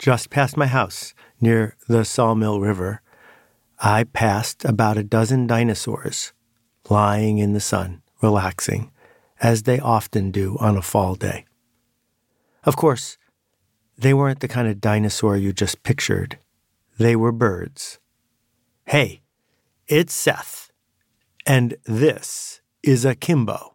just past my house near the Sawmill River, I passed about a dozen dinosaurs lying in the sun, relaxing, as they often do on a fall day. Of course, they weren't the kind of dinosaur you just pictured. They were birds. Hey, it's Seth, and this is Akimbo.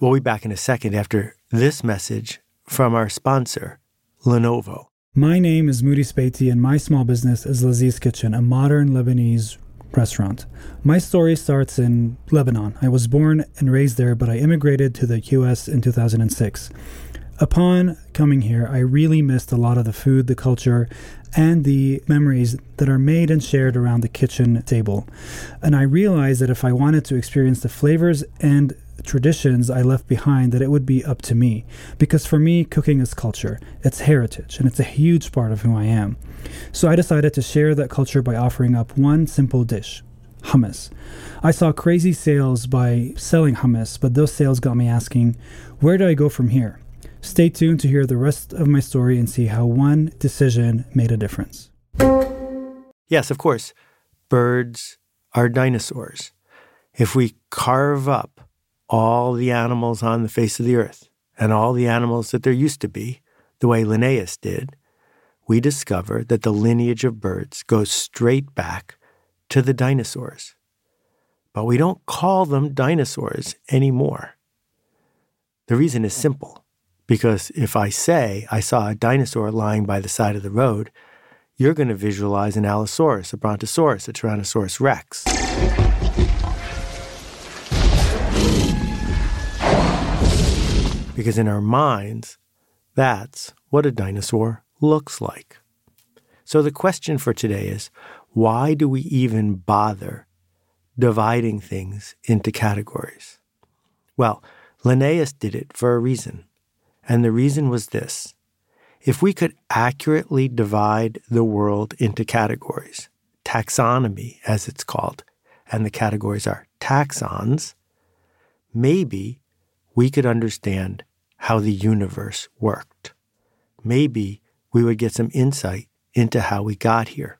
We'll be back in a second after this message from our sponsor, Lenovo. My name is Moudi Sbeity, and my small business is Laziz Kitchen, a modern Lebanese restaurant. My story starts in Lebanon. I was born and raised there, but I immigrated to the US in 2006. Upon coming here, I really missed a lot of the food, the culture, and the memories that are made and shared around the kitchen table. And I realized that if I wanted to experience the flavors and traditions I left behind, that it would be up to me. Because for me, cooking is culture, it's heritage, and it's a huge part of who I am. So I decided to share that culture by offering up one simple dish hummus. I saw crazy sales by selling hummus, but those sales got me asking, where do I go from here? Stay tuned to hear the rest of my story and see how one decision made a difference. Yes, of course, birds are dinosaurs. If we carve up all the animals on the face of the earth and all the animals that there used to be, the way Linnaeus did, we discover that the lineage of birds goes straight back to the dinosaurs. But we don't call them dinosaurs anymore. The reason is simple because if I say I saw a dinosaur lying by the side of the road, you're going to visualize an Allosaurus, a Brontosaurus, a Tyrannosaurus rex. Because in our minds, that's what a dinosaur looks like. So the question for today is why do we even bother dividing things into categories? Well, Linnaeus did it for a reason. And the reason was this if we could accurately divide the world into categories, taxonomy as it's called, and the categories are taxons, maybe we could understand how the universe worked. Maybe we would get some insight into how we got here.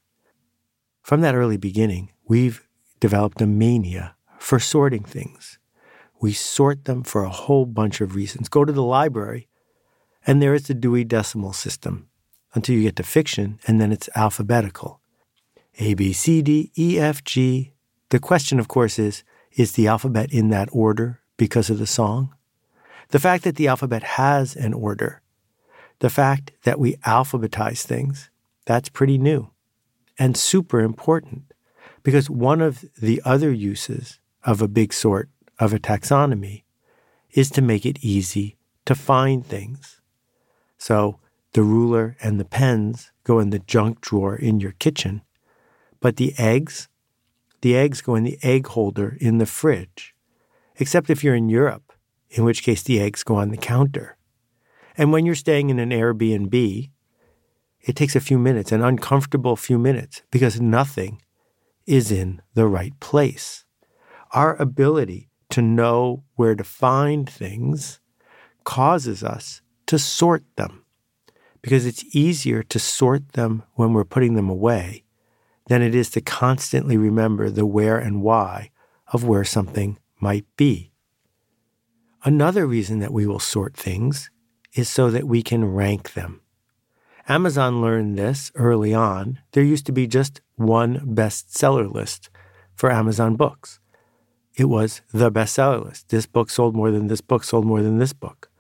From that early beginning, we've developed a mania for sorting things. We sort them for a whole bunch of reasons. Go to the library and there is the Dewey Decimal System until you get to fiction, and then it's alphabetical. A, B, C, D, E, F, G. The question, of course, is is the alphabet in that order because of the song? The fact that the alphabet has an order, the fact that we alphabetize things, that's pretty new and super important because one of the other uses of a big sort of a taxonomy is to make it easy to find things. So the ruler and the pens go in the junk drawer in your kitchen, but the eggs, the eggs go in the egg holder in the fridge, except if you're in Europe, in which case the eggs go on the counter. And when you're staying in an Airbnb, it takes a few minutes, an uncomfortable few minutes, because nothing is in the right place. Our ability to know where to find things causes us to sort them because it's easier to sort them when we're putting them away than it is to constantly remember the where and why of where something might be. Another reason that we will sort things is so that we can rank them. Amazon learned this early on. There used to be just one bestseller list for Amazon books. It was the bestseller list. This book sold more than this book, sold more than this book.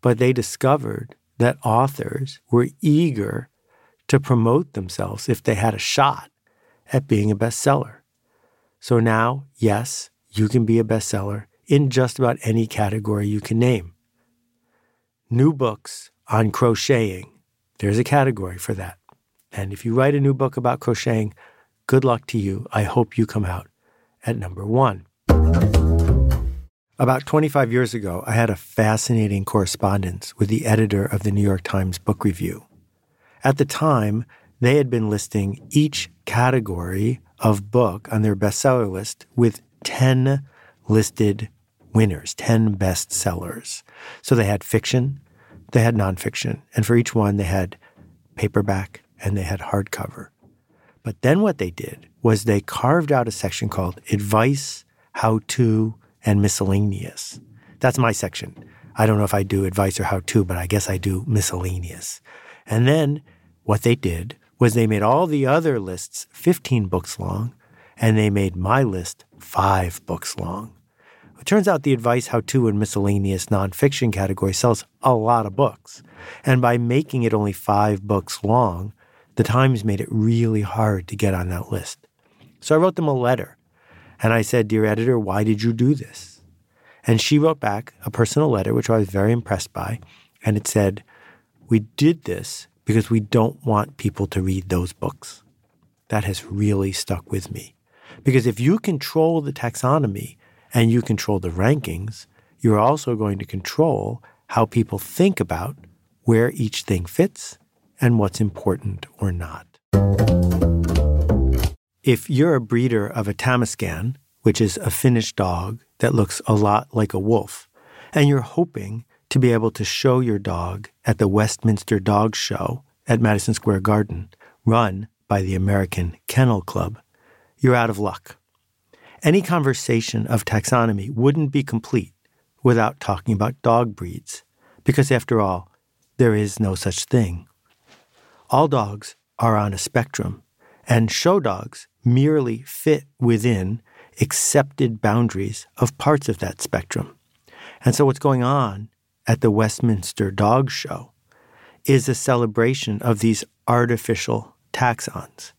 But they discovered that authors were eager to promote themselves if they had a shot at being a bestseller. So now, yes, you can be a bestseller in just about any category you can name. New books on crocheting, there's a category for that. And if you write a new book about crocheting, good luck to you. I hope you come out at number one. About 25 years ago, I had a fascinating correspondence with the editor of the New York Times Book Review. At the time, they had been listing each category of book on their bestseller list with 10 listed winners, 10 bestsellers. So they had fiction, they had nonfiction, and for each one they had paperback and they had hardcover. But then what they did was they carved out a section called Advice, How To, and Miscellaneous. That's my section. I don't know if I do advice or how to, but I guess I do miscellaneous. And then what they did was they made all the other lists 15 books long, and they made my list five books long. It turns out the advice, how to, and miscellaneous nonfiction category sells a lot of books. And by making it only five books long, the Times made it really hard to get on that list. So I wrote them a letter and I said, Dear editor, why did you do this? And she wrote back a personal letter, which I was very impressed by. And it said, We did this because we don't want people to read those books. That has really stuck with me. Because if you control the taxonomy and you control the rankings, you're also going to control how people think about where each thing fits and what's important or not. If you're a breeder of a Tamaskan, which is a Finnish dog that looks a lot like a wolf, and you're hoping to be able to show your dog at the Westminster Dog Show at Madison Square Garden, run by the American Kennel Club, you're out of luck. Any conversation of taxonomy wouldn't be complete without talking about dog breeds, because after all, there is no such thing. All dogs are on a spectrum, and show dogs merely fit within accepted boundaries of parts of that spectrum. And so, what's going on at the Westminster Dog Show is a celebration of these artificial taxons.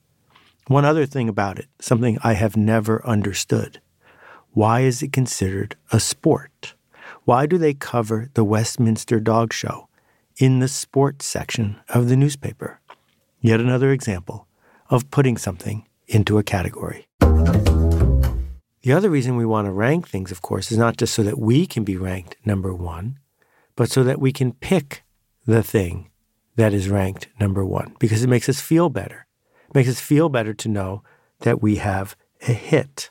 One other thing about it, something I have never understood. Why is it considered a sport? Why do they cover the Westminster Dog Show in the sports section of the newspaper? Yet another example of putting something into a category. The other reason we want to rank things, of course, is not just so that we can be ranked number one, but so that we can pick the thing that is ranked number one because it makes us feel better. Makes us feel better to know that we have a hit.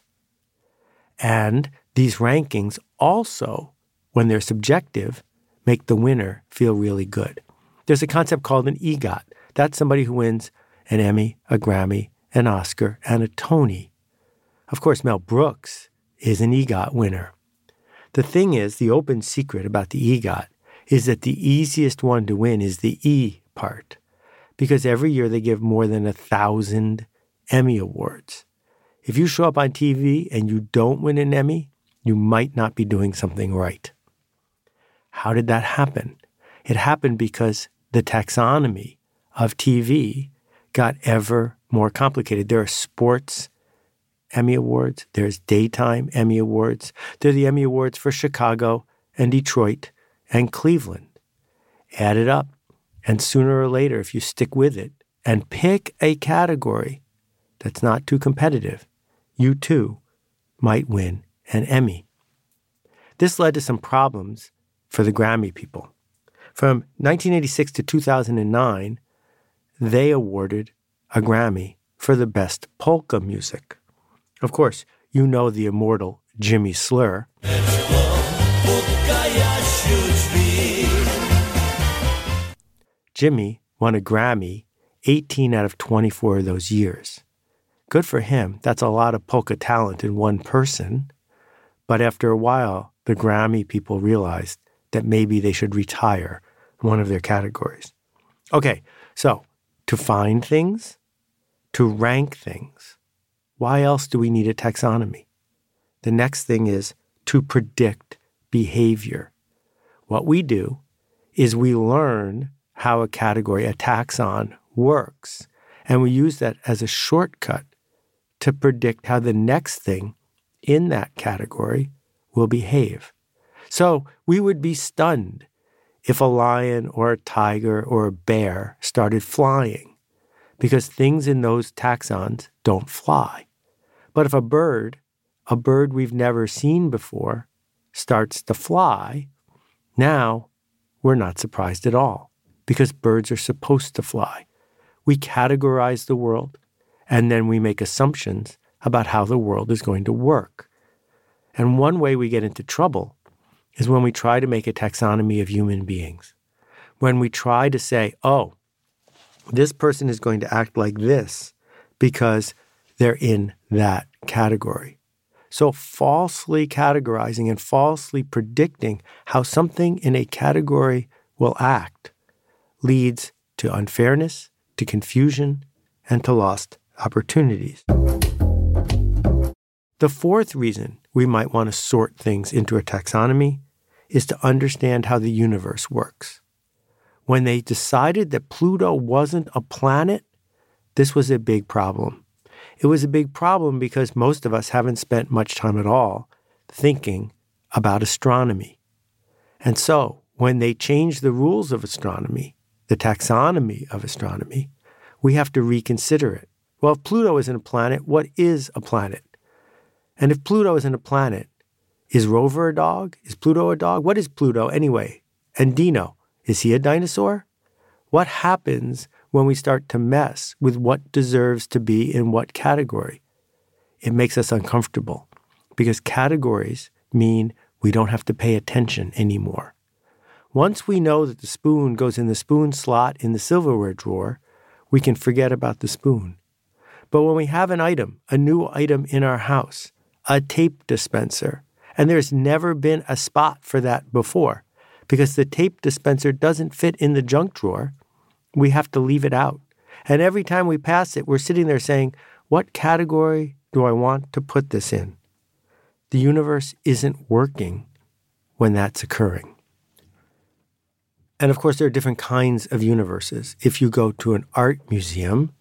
And these rankings also, when they're subjective, make the winner feel really good. There's a concept called an EGOT. That's somebody who wins an Emmy, a Grammy, an Oscar, and a Tony. Of course, Mel Brooks is an EGOT winner. The thing is, the open secret about the EGOT is that the easiest one to win is the E part, because every year they give more than a thousand Emmy Awards. If you show up on TV and you don't win an Emmy, you might not be doing something right. How did that happen? It happened because the taxonomy of TV got ever more complicated. There are sports Emmy Awards, there's daytime Emmy Awards, there are the Emmy Awards for Chicago and Detroit and Cleveland. Add it up, and sooner or later, if you stick with it and pick a category that's not too competitive, you too might win an Emmy. This led to some problems for the Grammy people. From 1986 to 2009, they awarded a Grammy for the best polka music. Of course, you know the immortal Jimmy Sturr. Jimmy won a Grammy 18 out of 24 of those years. Good for him. That's a lot of polka talent in one person. But after a while, the Grammy people realized that maybe they should retire one of their categories. Okay, so to find things, to rank things, why else do we need a taxonomy? The next thing is to predict behavior. What we do is we learn how a category, a taxon, works. And we use that as a shortcut to predict how the next thing in that category will behave. So we would be stunned if a lion or a tiger or a bear started flying, because things in those taxons don't fly. But if a bird, a bird we've never seen before, starts to fly, now we're not surprised at all because birds are supposed to fly. We categorize the world and then we make assumptions about how the world is going to work. And one way we get into trouble is when we try to make a taxonomy of human beings. When we try to say, oh, this person is going to act like this because they're in that category. So, falsely categorizing and falsely predicting how something in a category will act leads to unfairness, to confusion, and to lost opportunities. The fourth reason we might want to sort things into a taxonomy is to understand how the universe works. When they decided that Pluto wasn't a planet, this was a big problem. It was a big problem because most of us haven't spent much time at all thinking about astronomy. And so, when they changed the rules of astronomy, the taxonomy of astronomy, we have to reconsider it. Well, if Pluto isn't a planet, what is a planet? And if Pluto isn't a planet, is Rover a dog? Is Pluto a dog? What is Pluto anyway? And Dino, is he a dinosaur? What happens when we start to mess with what deserves to be in what category? It makes us uncomfortable because categories mean we don't have to pay attention anymore. Once we know that the spoon goes in the spoon slot in the silverware drawer, we can forget about the spoon. But when we have an item, a new item in our house, a tape dispenser. And there's never been a spot for that before because the tape dispenser doesn't fit in the junk drawer. We have to leave it out. And every time we pass it, we're sitting there saying, What category do I want to put this in? The universe isn't working when that's occurring. And of course, there are different kinds of universes. If you go to an art museum,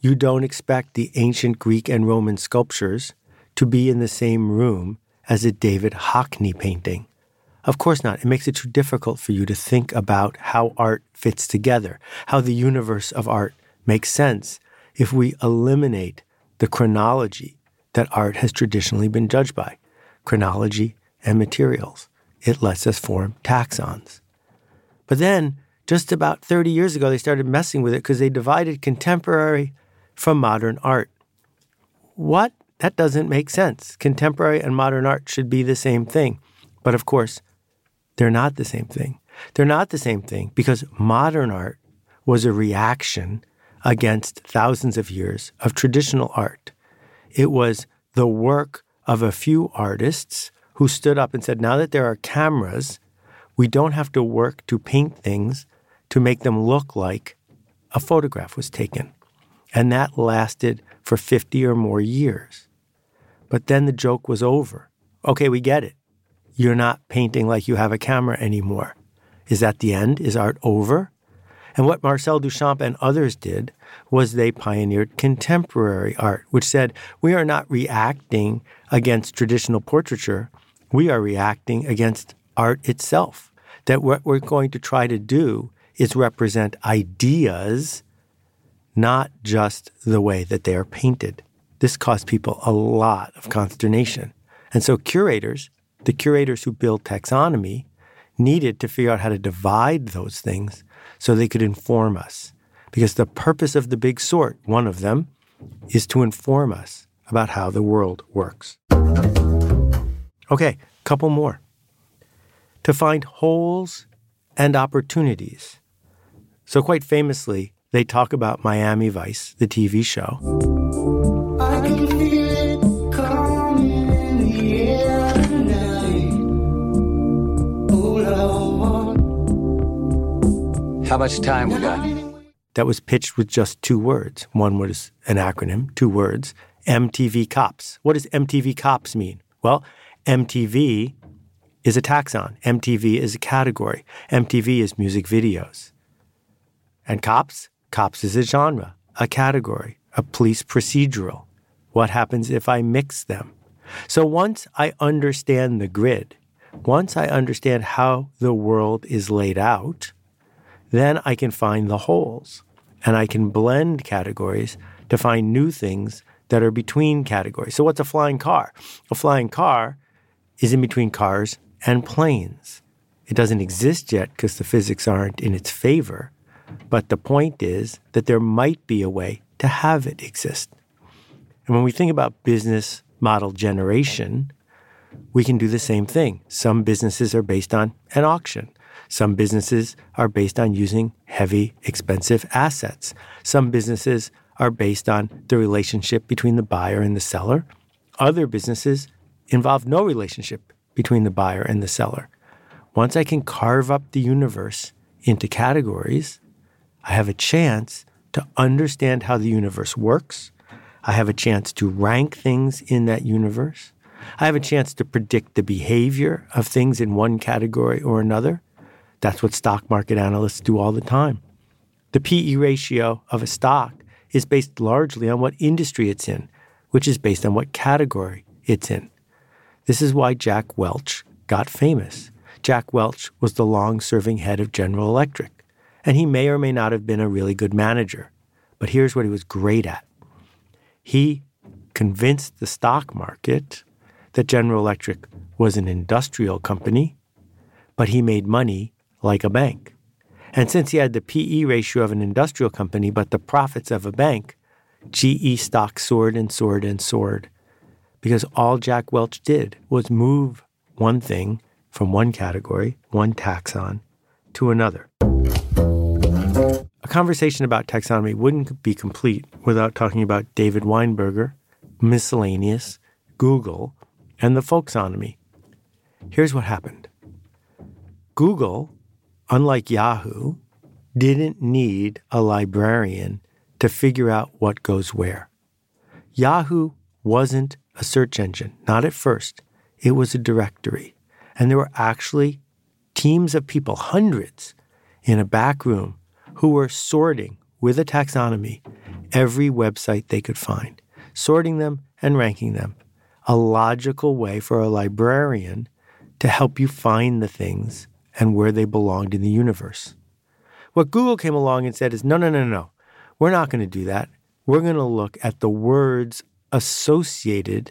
you don't expect the ancient Greek and Roman sculptures to be in the same room as a David Hockney painting. Of course not. It makes it too difficult for you to think about how art fits together, how the universe of art makes sense if we eliminate the chronology that art has traditionally been judged by chronology and materials. It lets us form taxons. But then, just about 30 years ago, they started messing with it because they divided contemporary from modern art. What that doesn't make sense. Contemporary and modern art should be the same thing. But of course, they're not the same thing. They're not the same thing because modern art was a reaction against thousands of years of traditional art. It was the work of a few artists who stood up and said, now that there are cameras, we don't have to work to paint things to make them look like a photograph was taken. And that lasted for 50 or more years. But then the joke was over. Okay, we get it. You're not painting like you have a camera anymore. Is that the end? Is art over? And what Marcel Duchamp and others did was they pioneered contemporary art, which said we are not reacting against traditional portraiture, we are reacting against art itself. That what we're going to try to do is represent ideas not just the way that they are painted. This caused people a lot of consternation. And so curators, the curators who build taxonomy, needed to figure out how to divide those things so they could inform us. Because the purpose of the big sort, one of them, is to inform us about how the world works. Okay, couple more. To find holes and opportunities. So, quite famously, they talk about Miami Vice, the TV show. How much time we got? That was pitched with just two words. One was an acronym, two words MTV Cops. What does MTV Cops mean? Well, MTV is a taxon, MTV is a category, MTV is music videos. And Cops? Cops is a genre, a category, a police procedural. What happens if I mix them? So once I understand the grid, once I understand how the world is laid out, then I can find the holes and I can blend categories to find new things that are between categories. So, what's a flying car? A flying car is in between cars and planes. It doesn't exist yet because the physics aren't in its favor. But the point is that there might be a way to have it exist. And when we think about business model generation, we can do the same thing. Some businesses are based on an auction. Some businesses are based on using heavy, expensive assets. Some businesses are based on the relationship between the buyer and the seller. Other businesses involve no relationship between the buyer and the seller. Once I can carve up the universe into categories, I have a chance to understand how the universe works. I have a chance to rank things in that universe. I have a chance to predict the behavior of things in one category or another. That's what stock market analysts do all the time. The PE ratio of a stock is based largely on what industry it's in, which is based on what category it's in. This is why Jack Welch got famous. Jack Welch was the long serving head of General Electric, and he may or may not have been a really good manager. But here's what he was great at he convinced the stock market that General Electric was an industrial company, but he made money like a bank. And since he had the PE ratio of an industrial company, but the profits of a bank, GE stock soared and soared and soared because all Jack Welch did was move one thing from one category, one taxon, to another. A conversation about taxonomy wouldn't be complete without talking about David Weinberger, miscellaneous, Google, and the folksonomy. Here's what happened Google, unlike Yahoo, didn't need a librarian to figure out what goes where. Yahoo wasn't a search engine, not at first. It was a directory. And there were actually teams of people, hundreds, in a back room who were sorting with a taxonomy every website they could find, sorting them and ranking them a logical way for a librarian to help you find the things and where they belonged in the universe. What Google came along and said is no, no, no, no. We're not going to do that. We're going to look at the words associated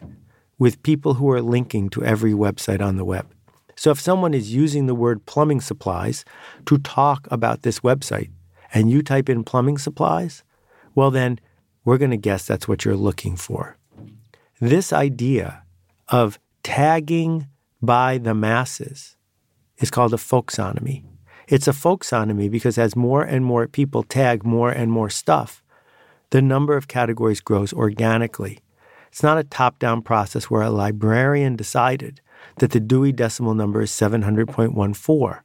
with people who are linking to every website on the web. So if someone is using the word plumbing supplies to talk about this website and you type in plumbing supplies, well, then we're going to guess that's what you're looking for. This idea of tagging by the masses is called a folksonomy. It's a folksonomy because as more and more people tag more and more stuff, the number of categories grows organically. It's not a top down process where a librarian decided that the Dewey Decimal number is 700.14.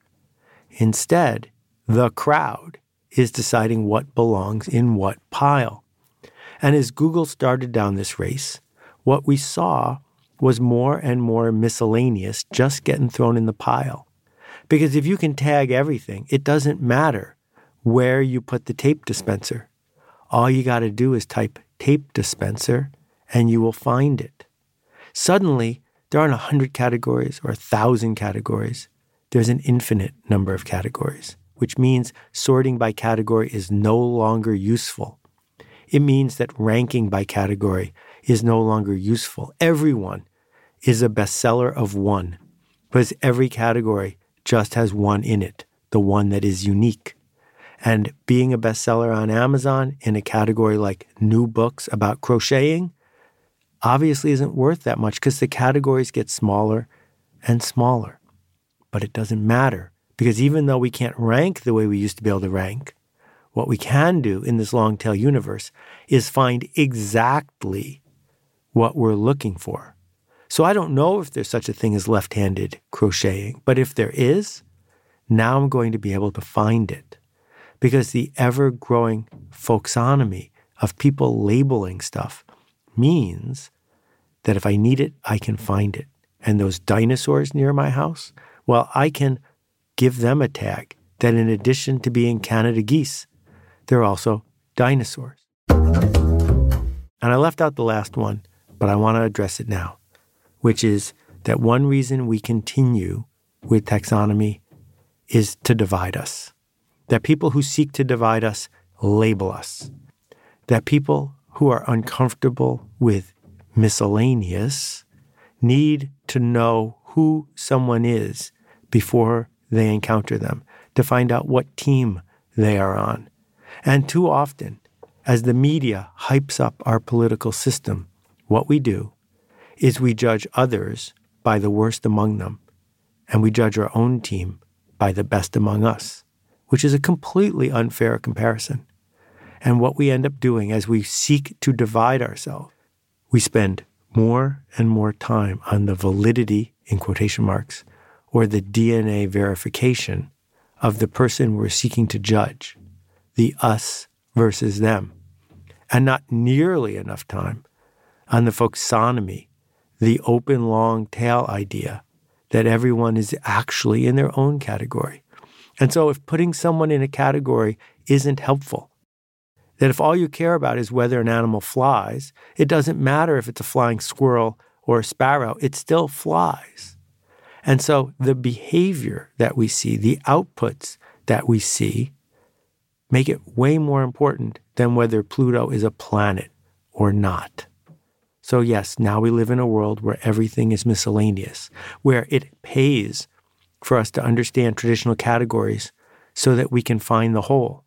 Instead, the crowd is deciding what belongs in what pile. And as Google started down this race, what we saw was more and more miscellaneous just getting thrown in the pile. Because if you can tag everything, it doesn't matter where you put the tape dispenser. All you got to do is type tape dispenser and you will find it. Suddenly, there aren't a hundred categories or a thousand categories. There's an infinite number of categories, which means sorting by category is no longer useful. It means that ranking by category is no longer useful. Everyone is a bestseller of one because every category just has one in it, the one that is unique. And being a bestseller on Amazon in a category like new books about crocheting obviously isn't worth that much because the categories get smaller and smaller. But it doesn't matter because even though we can't rank the way we used to be able to rank, what we can do in this long tail universe is find exactly what we're looking for. So I don't know if there's such a thing as left handed crocheting, but if there is, now I'm going to be able to find it. Because the ever growing folksonomy of people labeling stuff means that if I need it, I can find it. And those dinosaurs near my house, well, I can give them a tag that in addition to being Canada geese, they're also dinosaurs. And I left out the last one but I want to address it now, which is that one reason we continue with taxonomy is to divide us. That people who seek to divide us label us. That people who are uncomfortable with miscellaneous need to know who someone is before they encounter them, to find out what team they are on. And too often, as the media hypes up our political system, what we do is we judge others by the worst among them, and we judge our own team by the best among us, which is a completely unfair comparison. And what we end up doing as we seek to divide ourselves, we spend more and more time on the validity, in quotation marks, or the DNA verification of the person we're seeking to judge, the us versus them, and not nearly enough time on the folksonomy, the open long tail idea that everyone is actually in their own category. And so, if putting someone in a category isn't helpful, that if all you care about is whether an animal flies, it doesn't matter if it's a flying squirrel or a sparrow, it still flies. And so, the behavior that we see, the outputs that we see, make it way more important than whether Pluto is a planet or not. So, yes, now we live in a world where everything is miscellaneous, where it pays for us to understand traditional categories so that we can find the whole,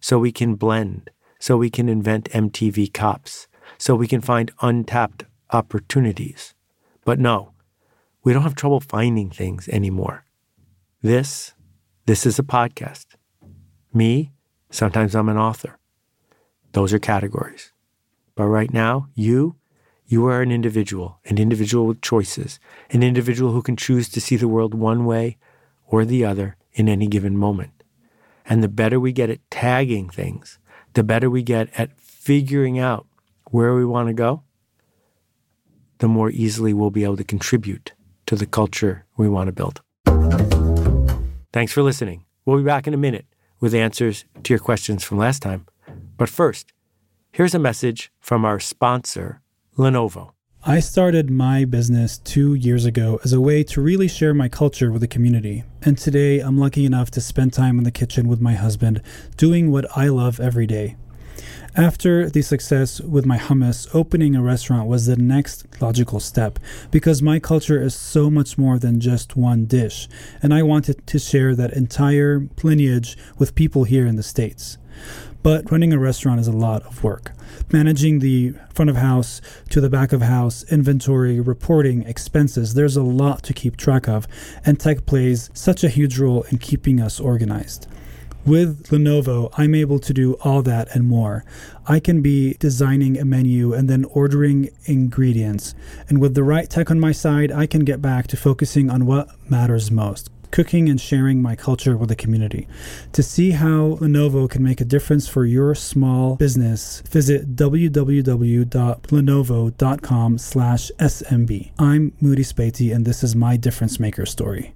so we can blend, so we can invent MTV cops, so we can find untapped opportunities. But no, we don't have trouble finding things anymore. This, this is a podcast. Me, sometimes I'm an author. Those are categories. But right now, you, you are an individual, an individual with choices, an individual who can choose to see the world one way or the other in any given moment. And the better we get at tagging things, the better we get at figuring out where we want to go, the more easily we'll be able to contribute to the culture we want to build. Thanks for listening. We'll be back in a minute with answers to your questions from last time. But first, here's a message from our sponsor, Lenovo. I started my business two years ago as a way to really share my culture with the community. And today I'm lucky enough to spend time in the kitchen with my husband, doing what I love every day. After the success with my hummus, opening a restaurant was the next logical step because my culture is so much more than just one dish, and I wanted to share that entire lineage with people here in the States. But running a restaurant is a lot of work. Managing the front of house to the back of house, inventory, reporting, expenses, there's a lot to keep track of, and tech plays such a huge role in keeping us organized. With Lenovo, I'm able to do all that and more. I can be designing a menu and then ordering ingredients. And with the right tech on my side, I can get back to focusing on what matters most cooking and sharing my culture with the community. To see how Lenovo can make a difference for your small business, visit www.lenovo.com slash SMB. I'm Moudi Sbeity, and this is my difference maker story.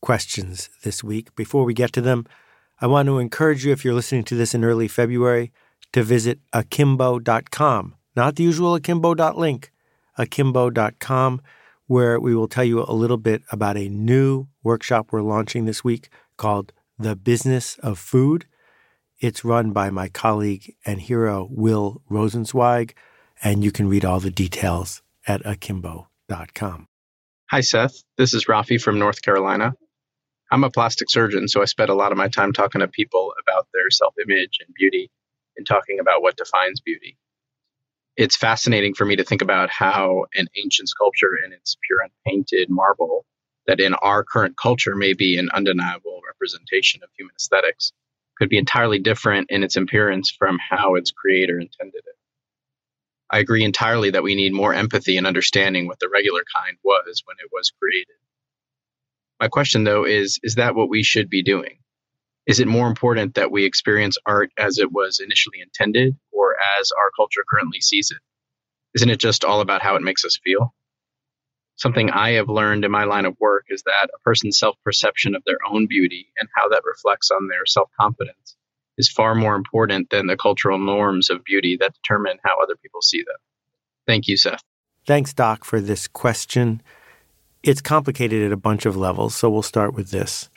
questions this week. Before we get to them, I want to encourage you, if you're listening to this in early February, to visit akimbo.com, not the usual akimbo.link, akimbo.com, where we will tell you a little bit about a new workshop we're launching this week called The Business of Food. It's run by my colleague and hero, Will Rosenzweig, and you can read all the details at akimbo.com. Hi, Seth. This is Rafi from North Carolina. I'm a plastic surgeon, so I spend a lot of my time talking to people about their self image and beauty and talking about what defines beauty. It's fascinating for me to think about how an ancient sculpture in its pure unpainted marble, that in our current culture may be an undeniable representation of human aesthetics, could be entirely different in its appearance from how its creator intended it. I agree entirely that we need more empathy and understanding what the regular kind was when it was created. My question, though, is is that what we should be doing? Is it more important that we experience art as it was initially intended or as our culture currently sees it? Isn't it just all about how it makes us feel? Something I have learned in my line of work is that a person's self perception of their own beauty and how that reflects on their self confidence is far more important than the cultural norms of beauty that determine how other people see them. Thank you, Seth. Thanks, Doc, for this question. It's complicated at a bunch of levels, so we'll start with this.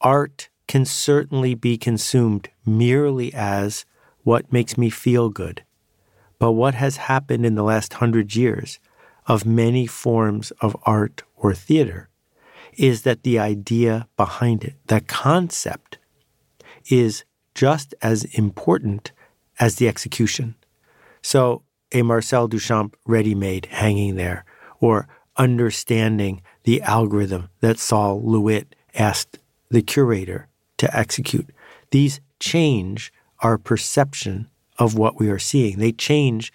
Art can certainly be consumed merely as what makes me feel good. But what has happened in the last hundred years of many forms of art or theater is that the idea behind it, the concept, is just as important as the execution. So, a Marcel Duchamp ready made hanging there, or understanding the algorithm that Sol LeWitt asked the curator to execute. These change our perception of what we are seeing, they change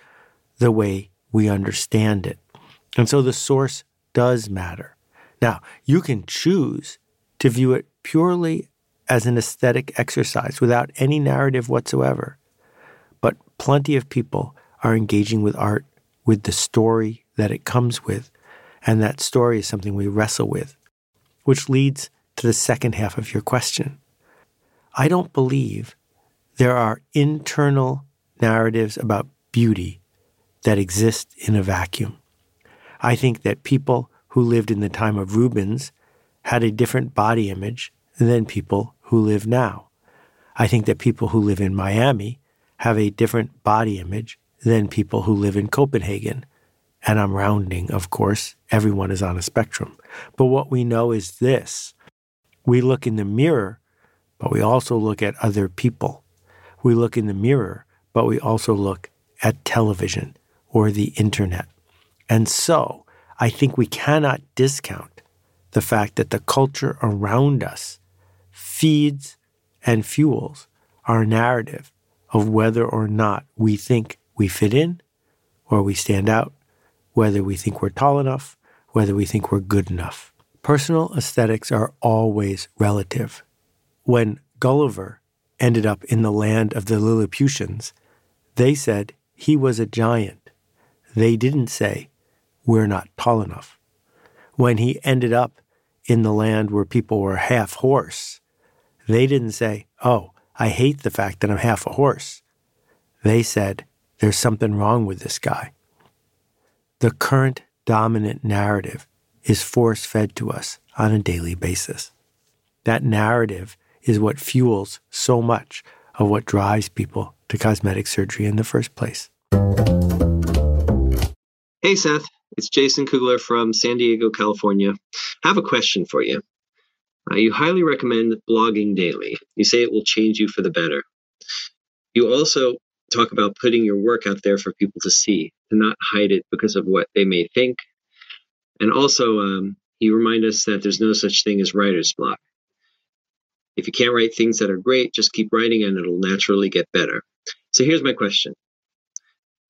the way we understand it. And so the source does matter. Now, you can choose to view it purely as an aesthetic exercise without any narrative whatsoever. But plenty of people are engaging with art with the story that it comes with, and that story is something we wrestle with, which leads to the second half of your question. I don't believe there are internal narratives about beauty that exist in a vacuum. I think that people who lived in the time of Rubens had a different body image than people who live now. I think that people who live in Miami have a different body image than people who live in Copenhagen. And I'm rounding, of course, everyone is on a spectrum. But what we know is this we look in the mirror, but we also look at other people. We look in the mirror, but we also look at television or the internet. And so I think we cannot discount the fact that the culture around us feeds and fuels our narrative of whether or not we think we fit in or we stand out, whether we think we're tall enough, whether we think we're good enough. Personal aesthetics are always relative. When Gulliver ended up in the land of the Lilliputians, they said he was a giant. They didn't say, we're not tall enough. When he ended up in the land where people were half horse, they didn't say, oh, I hate the fact that I'm half a horse. They said, there's something wrong with this guy. The current dominant narrative is force fed to us on a daily basis. That narrative is what fuels so much of what drives people to cosmetic surgery in the first place. Hey, Seth. It's Jason Kugler from San Diego, California. I have a question for you. Uh, you highly recommend blogging daily. You say it will change you for the better. You also talk about putting your work out there for people to see, to not hide it because of what they may think. And also, um, you remind us that there's no such thing as writer's block. If you can't write things that are great, just keep writing and it'll naturally get better. So here's my question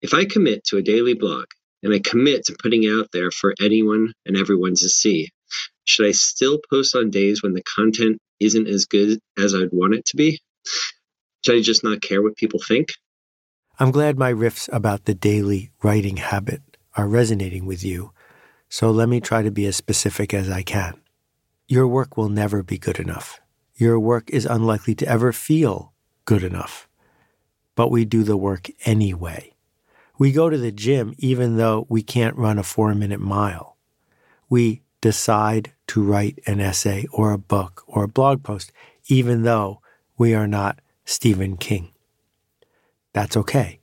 If I commit to a daily blog and I commit to putting out there for anyone and everyone to see, should I still post on days when the content isn't as good as I'd want it to be? Should I just not care what people think? I'm glad my riffs about the daily writing habit are resonating with you, so let me try to be as specific as I can. Your work will never be good enough. Your work is unlikely to ever feel good enough. But we do the work anyway. We go to the gym even though we can't run a four minute mile. We decide to write an essay or a book or a blog post even though we are not Stephen King. That's okay.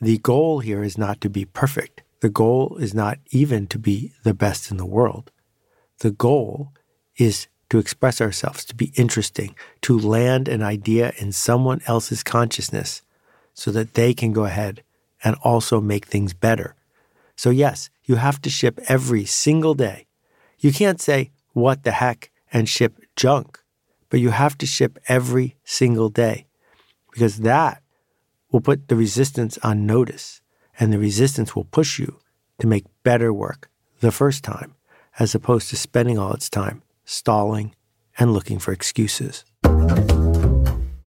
The goal here is not to be perfect. The goal is not even to be the best in the world. The goal is to express ourselves, to be interesting, to land an idea in someone else's consciousness so that they can go ahead and also make things better. So, yes, you have to ship every single day. You can't say, what the heck, and ship junk, but you have to ship every single day because that will put the resistance on notice, and the resistance will push you to make better work the first time, as opposed to spending all its time stalling and looking for excuses.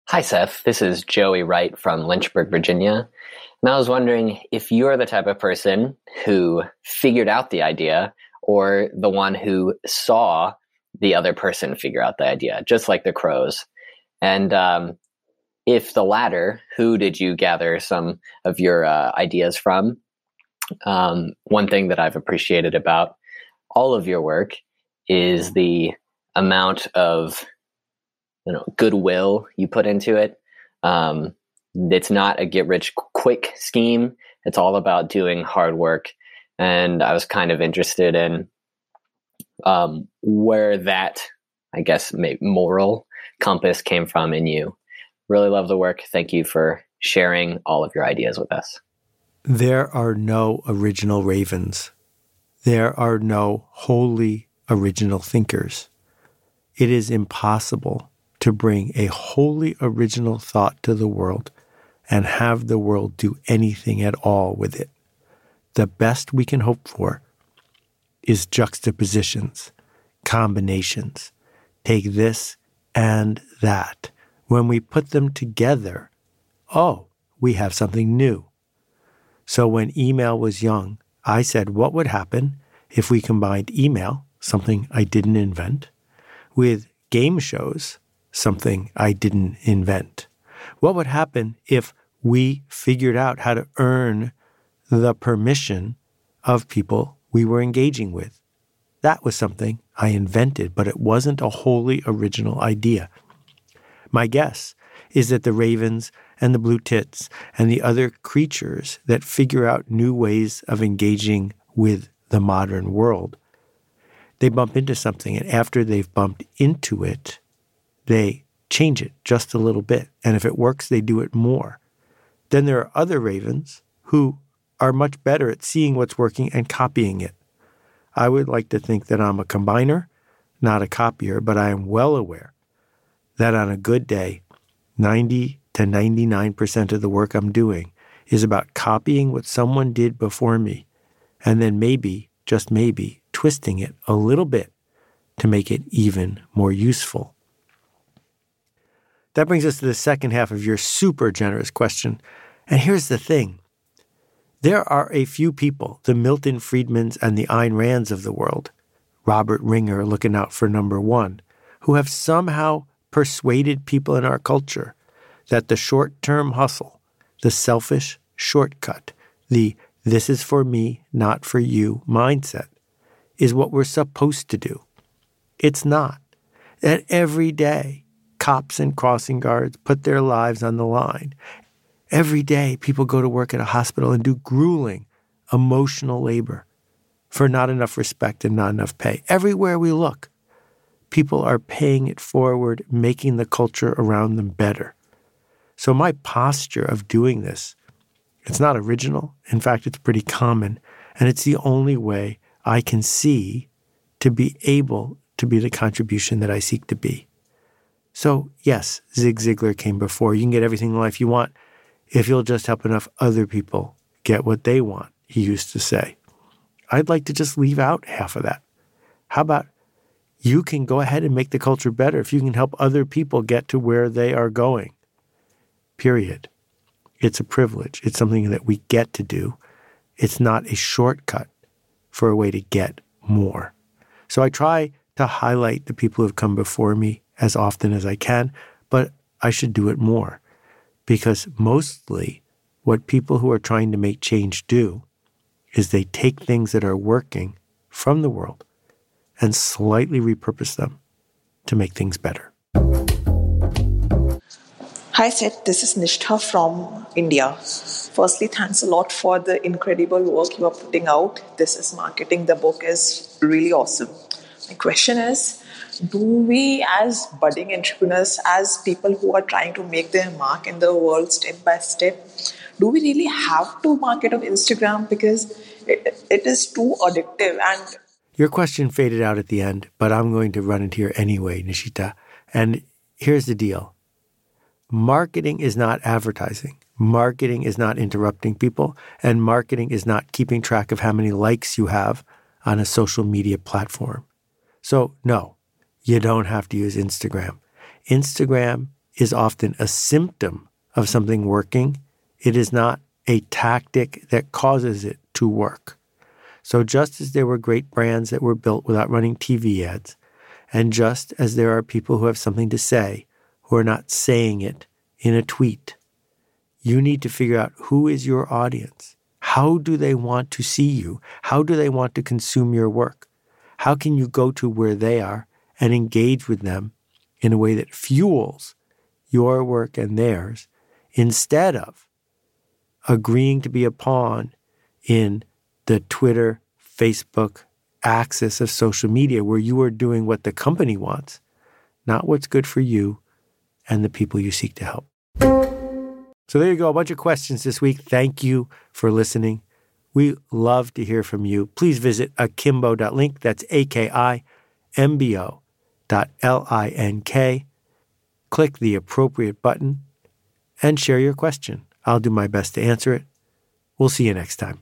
Hi, Seth. This is Joey Wright from Lynchburg, Virginia. And I was wondering if you're the type of person who figured out the idea or the one who saw the other person figure out the idea, just like the crows. And um, if the latter, who did you gather some of your uh, ideas from? Um, one thing that I've appreciated about all of your work is the amount of you know goodwill you put into it. Um, it's not a get rich quick scheme. It's all about doing hard work. And I was kind of interested in um, where that, I guess, moral compass came from in you. Really love the work. Thank you for sharing all of your ideas with us. There are no original ravens. There are no wholly original thinkers. It is impossible to bring a wholly original thought to the world and have the world do anything at all with it. The best we can hope for is juxtapositions, combinations. Take this and that. When we put them together, oh, we have something new. So when email was young, I said, what would happen if we combined email, something I didn't invent, with game shows, something I didn't invent? What would happen if we figured out how to earn the permission of people we were engaging with. That was something I invented, but it wasn't a wholly original idea. My guess is that the ravens and the blue tits and the other creatures that figure out new ways of engaging with the modern world, they bump into something, and after they've bumped into it, they change it just a little bit. And if it works, they do it more. Then there are other ravens who are much better at seeing what's working and copying it. I would like to think that I'm a combiner, not a copier, but I am well aware that on a good day, 90 to 99% of the work I'm doing is about copying what someone did before me and then maybe, just maybe, twisting it a little bit to make it even more useful. That brings us to the second half of your super generous question. And here's the thing there are a few people, the Milton Friedmans and the Ayn Rands of the world, Robert Ringer looking out for number one, who have somehow persuaded people in our culture that the short term hustle, the selfish shortcut, the this is for me, not for you mindset is what we're supposed to do. It's not. That every day, cops and crossing guards put their lives on the line. Every day, people go to work at a hospital and do grueling emotional labor for not enough respect and not enough pay. Everywhere we look, people are paying it forward, making the culture around them better. So, my posture of doing this, it's not original. In fact, it's pretty common. And it's the only way I can see to be able to be the contribution that I seek to be. So, yes, Zig Ziglar came before. You can get everything in life you want if you'll just help enough other people get what they want, he used to say. I'd like to just leave out half of that. How about you can go ahead and make the culture better if you can help other people get to where they are going? Period. It's a privilege. It's something that we get to do. It's not a shortcut for a way to get more. So I try to highlight the people who have come before me as often as I can, but I should do it more because mostly what people who are trying to make change do is they take things that are working from the world and slightly repurpose them to make things better. Hi, Seth. This is Nishtha from India. Firstly, thanks a lot for the incredible work you are putting out. This is marketing. The book is really awesome. My question is do we as budding entrepreneurs as people who are trying to make their mark in the world step by step do we really have to market on instagram because it, it is too addictive and your question faded out at the end but i'm going to run it here anyway nishita and here's the deal marketing is not advertising marketing is not interrupting people and marketing is not keeping track of how many likes you have on a social media platform so no you don't have to use Instagram. Instagram is often a symptom of something working. It is not a tactic that causes it to work. So, just as there were great brands that were built without running TV ads, and just as there are people who have something to say who are not saying it in a tweet, you need to figure out who is your audience. How do they want to see you? How do they want to consume your work? How can you go to where they are and engage with them in a way that fuels your work and theirs instead of agreeing to be a pawn in the Twitter, Facebook axis of social media where you are doing what the company wants, not what's good for you and the people you seek to help. So there you go, a bunch of questions this week. Thank you for listening. We love to hear from you. Please visit akimbo.link. That's A K I M B O dot L I N K. Click the appropriate button and share your question. I'll do my best to answer it. We'll see you next time.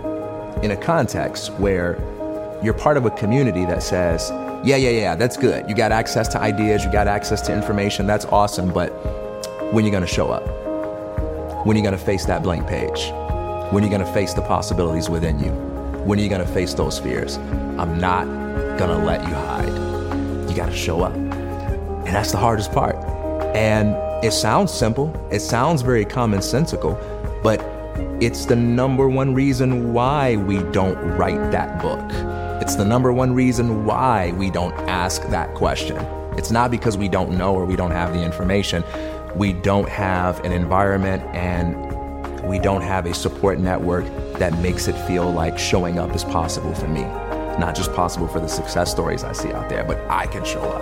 in a context where you're part of a community that says, yeah, yeah, yeah, that's good. You got access to ideas, you got access to information, that's awesome, but when are you to show up? When are you to face that blank page? When are you to face the possibilities within you? When are you to face those fears? I'm not to let you hide. You got to show up. And that's the hardest part. And it sounds simple, it sounds very commonsensical, but it's the number one reason why we don't write that book. It's the number one reason why we don't ask that question. It's not because we don't know or we don't have the information. We don't have an environment and we don't have a support network that makes it feel like showing up is possible for me. Not just possible for the success stories I see out there, but I can show up.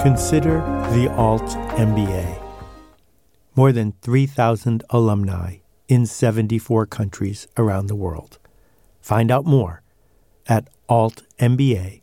Consider the Alt MBA. More than 3,000 alumni in 74 countries around the world. Find out more at altmba.com.